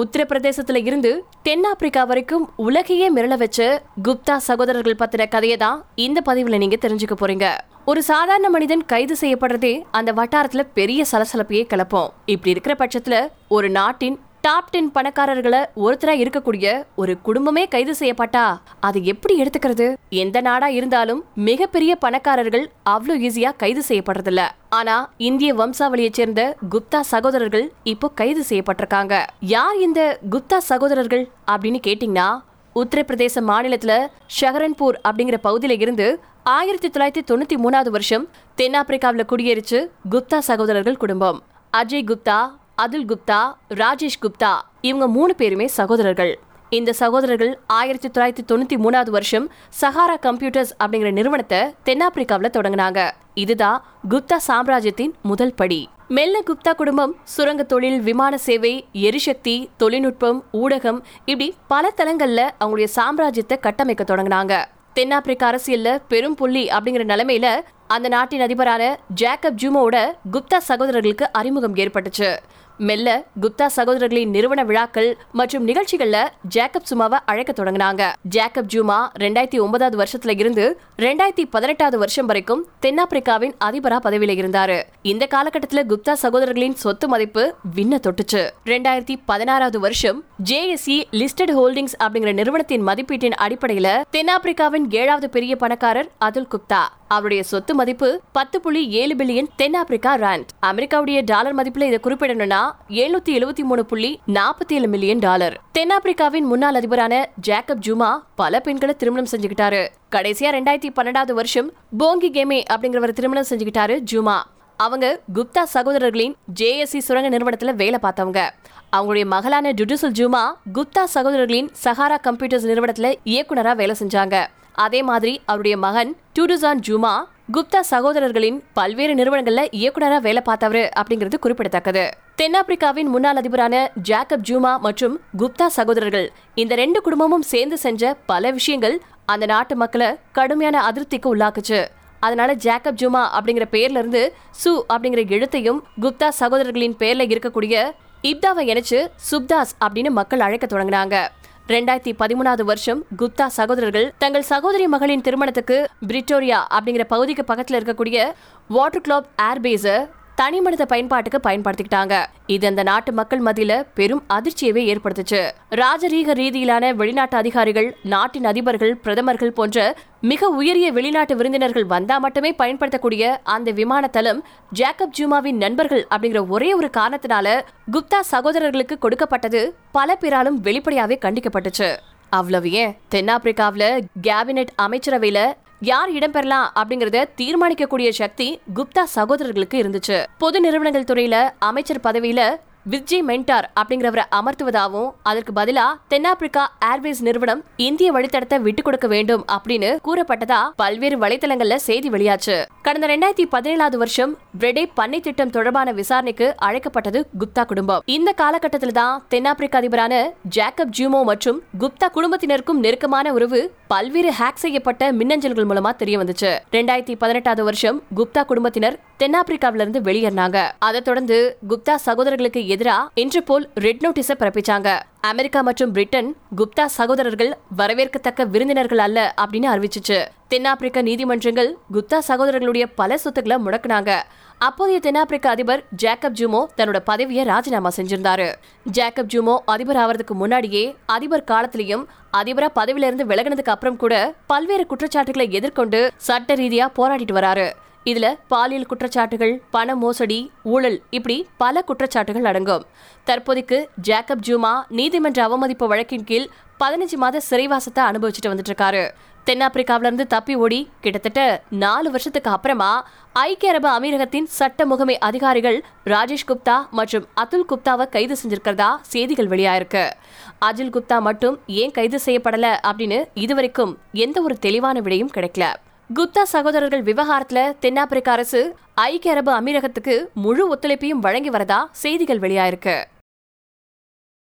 உத்தரப்பிரதேசத்துல இருந்து தென்னாப்பிரிக்கா வரைக்கும் உலகையே மிரள வச்ச குப்தா சகோதரர்கள் பத்தின கதையை தான் இந்த பதிவுல நீங்க தெரிஞ்சுக்க போறீங்க. ஒரு சாதாரண மனிதன் கைது செய்யப்படுறதே அந்த வட்டாரத்துல பெரிய சலசலப்பையே கிளப்போம். இப்படி இருக்கிற பட்சத்துல ஒரு நாட்டின் டாப் டென் பணக்காரர்களை ஒருத்தரா இருக்கக்கூடிய ஒரு குடும்பமே கைது செய்யப்பட்டா? அது எப்படி எடுத்துக்கிறது? எந்த நாடா இருந்தாலும் மிகப்பெரிய பணக்காரர்கள் அவ்வளோ ஈஸியா கைது செய்யப்படுறதில்ல. ஆனா இந்திய வம்சாவளியைச் சேர்ந்த குப்தா சகோதரர்கள் இப்போ கைது செய்யப்பட்டிருக்காங்க. யார் இந்த குப்தா சகோதரர்கள் அப்படின்னு கேட்டீங்கன்னா உத்தரப்பிரதேச மாநிலத்துல ஷஹரன்பூர் அப்படிங்கிற பகுதியில இருந்து ஆயிரத்தி தொள்ளாயிரத்தி தொண்ணூத்தி மூணாவது வருஷம் தென்னாப்பிரிக்காவுல குடியேறிச்சு குப்தா சகோதரர்கள் குடும்பம். அஜய் குப்தா அதுல் குப்தா ராஜேஷ் குப்தா இவங்க மூணு பேருமே சகோதரர்கள். இந்த சகோதரர்கள் ஆயிரத்தி தொள்ளாயிரத்தி தொண்ணூத்தி மூணாவது வருஷம் சஹாரா கம்ப்யூட்டர்ஸ் அப்படிங்கிற நிறுவனத்தை தென்னாப்பிரிக்காவில் தொடங்கினாங்க. இதுதான் குப்தா சாம்ராஜ்யத்தின் முதல் படி. மெல்ல குப்தா குடும்பம் சுரங்க தொழில் விமான சேவை எரிசக்தி தொழில்நுட்பம் ஊடகம் இப்படி பல தளங்கள்ல அவங்களுடைய சாம்ராஜ்யத்தை கட்டமைக்க தொடங்கினாங்க. தென்னாப்பிரிக்க அரசியல்ல பெரும் புள்ளி அப்படிங்கிற நிலைமையில அந்த நாட்டின் அதிபரான ஜேக்கப் ஜூமோட குப்தா சகோதரர்களுக்கு அறிமுகம் ஏற்பட்டுச்சு. மெல்ல குப்தா சகோதரர்களின் நிறுவன விழாக்கள் மற்றும் நிகழ்ச்சிகள்ல ஜேக்கப் சுமாவை அழைக்க தொடங்கினாங்க. ஜேக்கப் ஜூமா ரெண்டாயிரத்தி ஒன்பதாவது வருஷத்துல இருந்து ரெண்டாயிரத்தி பதினெட்டாவது வருஷம் வரைக்கும் தென்னாப்பிரிக்காவின் அதிபரா பதவியில இருந்தாரு. இந்த காலகட்டத்துல குப்தா சகோதரர்களின் சொத்து மதிப்பு விண்ண தொட்டுச்சு. ரெண்டாயிரத்தி பதினாறாவது வருஷம் ஜேஎஸ்இ லிஸ்டட் ஹோல்டிங்ஸ் அப்படிங்கிற நிறுவனத்தின் மதிப்பீட்டின் அடிப்படையில தென்னாப்பிரிக்காவின் ஏழாவது பெரிய பணக்காரர் அதுல் குப்தா. அவருடைய சொத்து மதிப்பு பத்து புள்ளி ஏழு பில்லியன் தென்னாப்பிரிக்கா ரேண்ட் அமெரிக்காவுடைய டாலர் மதிப்புல இதை குறிப்பிடணும்னா எழுநூத்தி எழுபத்தி மூணு புள்ளி நாற்பத்தி ஏழு மில்லியன் டாலர். தென்னாப்பிரிக்காவின் முன்னாள் அதிபரான ஜேக்கப் ஜூமா பல பெண்களை திருமணம் செஞ்சுக்கிட்டாரு. கடைசியா ரெண்டாயிரத்தி பன்னெண்டாவது வருஷம் போங்கி கேமே அப்படிங்கிறவர் திருமணம் செஞ்சுக்கிட்டாரு ஜூமா. அவங்க குப்தா சகோதரர்களின் ஜேஎஸ்சி சுரங்க நிறுவனத்துல வேலை பார்த்தவங்க. அவங்களுடைய மகளான ஜுடிசல் ஜூமா குப்தா சகோதரர்களின் சஹாரா கம்ப்யூட்டர்ஸ் நிறுவனத்துல இயக்குனரா வேலை செஞ்சாங்க. அதே மாதிரி அவருடைய மகன் டூடுசான் ஜூமா குப்தா சகோதரர்களின் பல்வேறு நிறுவனங்கள்ல இயக்குனரா வேலை பார்த்தவரு அப்படிங்கிறது குறிப்பிடத்தக்கது. தென்னாப்பிரிக்காவின் முன்னாள் அதிபரான ஜாக்கப் ஜூமா மற்றும் குப்தா சகோதரர்கள் இந்த ரெண்டு குடும்பமும் சேர்ந்து செஞ்ச பல விஷயங்கள் அந்த நாட்டு மக்களை கடுமையான அதிருப்திக்கு உள்ளாக்குச்சு. அதனால ஜேக்கப் ஜூமா அப்படிங்கிற பேர்ல இருந்து சு அப்படிங்கிற எழுத்தையும் குப்தா சகோதரர்களின் பேர்ல இருக்கக்கூடிய இப்தாவை இணைச்சு சுப்தாஸ் அப்படின்னு மக்கள் அழைக்க தொடங்கினாங்க. ரெண்டாயிரத்தி பதிமூணாவது வருஷம் குப்தா சகோதரர்கள் தங்கள் சகோதரி மகளின் திருமணத்துக்கு பிரிட்டோரியா அப்படிங்கிற பகுதிக்கு பக்கத்தில் இருக்கக்கூடிய வாட்டர் கிளப் ஏர்பேஸை தனிமனித பயன்பாட்டுக்கு பயன்படுத்திக்கிட்டாங்க. இது அந்த நாட்டு மக்கள் மத்தியில பெரும் அதிர்ச்சியவே ஏற்படுத்துச்சு. ராஜரீக ரீதியிலான வெளிநாட்டு அதிகாரிகள் நாட்டின் அதிபர்கள் பிரதமர்கள் போன்ற மிக உயரிய வெளிநாட்டு விருந்தினர்கள் வந்தா மட்டுமே பயன்படுத்தக்கூடிய அந்த விமான தளம் ஜேக்கப் ஜூமாவின் நண்பர்கள் அப்படிங்கிற ஒரே ஒரு காரணத்தினால குப்தா சகோதரர்களுக்கு கொடுக்கப்பட்டது பல பேராலும் வெளிப்படையாவே கண்டிக்கப்பட்டுச்சு. அவ்வளவு ஏன்? தென்னாப்பிரிக்காவுல கேபினெட் அமைச்சரவையில யார் இடம்பெறலாம் அப்படிங்கறத தீர்மானிக்கக்கூடிய சக்தி குப்தா சகோதரர்களுக்கு இருந்துச்சு. பொது நிறுவனங்கள் துறையில அமைச்சர் பதவியில விஜய் மென்டார் அப்படிங்கிறவரை அமர்த்துவதாகவும் அதற்கு பதிலா தென்னாப்பிரிக்கா ஏர்வேஸ் நிறுவனம் இந்திய வழித்தடத்தை விட்டுக் கொடுக்க வேண்டும் அப்படின்னு கூறப்பட்டதா பல்வேறு வலைதளங்கள்ல செய்தி வெளியாச்சு. கடந்த ரெண்டாயிரத்தி பதினேழாவது வருஷம் பிரெடே பண்ணை திட்டம் தொடர்பான விசாரணைக்கு அழைக்கப்பட்டது குப்தா குடும்பம். இந்த காலகட்டத்தில் தான் தென்னாப்பிரிக்க அதிபரான ஜேக்கப் ஜூமோ மற்றும் குப்தா குடும்பத்தினருக்கும் நெருக்கமான உறவு பல்வேறு ஹேக் செய்யப்பட்ட மின்னஞ்சல்கள் மூலமா தெரிய வந்துச்சு. ரெண்டாயிரத்தி பதினெட்டாவது வருஷம் குப்தா குடும்பத்தினர் தென்னாப்பிரிக்காவிலிருந்து வெளியேறினாங்க. அதை தொடர்ந்து குப்தா சகோதரர்களுக்கு எதிராக இன்டர்போல் ரெட் நோட்டீஸை பிறப்பிச்சாங்க. அமெரிக்கா மற்றும் பிரிட்டன் குப்தா சகோதரர்கள் வரவேற்கத்தக்க விருந்தினர்கள் அல்ல அப்படின்னு அறிவிச்சிச்சு. தென்னாப்பிரிக்க நீதிமன்றங்கள் குப்தா சகோதரர்களுடைய பல சொத்துக்களை முடக்குனாங்க. அப்போதைய தென்னாப்பிரிக்க அதிபர் ஜேக்கப் ஜூமோ தன்னோட பதவியை ராஜினாமா செஞ்சிருந்தாரு. ஜேக்கப் ஜூமோ அதிபர் ஆவறதுக்கு முன்னாடியே அதிபர் காலத்திலையும் அதிபரா பதவியில இருந்து விலகினதுக்கு அப்புறம் கூட பல்வேறு குற்றச்சாட்டுகளை எதிர்கொண்டு சட்ட ரீதியா போராடிட்டு வராரு. இதுல பாலியல் குற்றச்சாட்டுகள் பண மோசடி ஊழல் இப்படி பல குற்றச்சாட்டுகள் அடங்கும். தற்போதைக்கு ஜேக்கப் ஜூமா நீதிமன்ற அவமதிப்பு வழக்கின் கீழ் பதினஞ்சு மாத சிறைவாசத்தை அனுபவிச்சுட்டு வந்துட்டு இருக்காரு தென்னாப்பிரிக்காவில இருந்து தப்பி ஓடி கிட்டத்தட்ட நாலு வருஷத்துக்கு அப்புறமா ஐக்கிய அரபு அமீரகத்தின் சட்ட முகமை அதிகாரிகள் ராஜேஷ் குப்தா மற்றும் அதுல் குப்தாவை கைது செஞ்சிருக்கிறதா செய்திகள் வெளியாயிருக்கு. அஜில் குப்தா மட்டும் ஏன் கைது செய்யப்படல அப்படின்னு இதுவரைக்கும் எந்த ஒரு தெளிவான விடையும் கிடைக்கல. குப்தா சகோதரர்கள் விவகாரத்துல தென்னாப்பிரிக்க அரசு ஐக்கிய அரபு அமீரகத்துக்கு முழு ஒத்துழைப்பையும் வழங்கி வரதா செய்திகள் வெளியாயிருக்கு.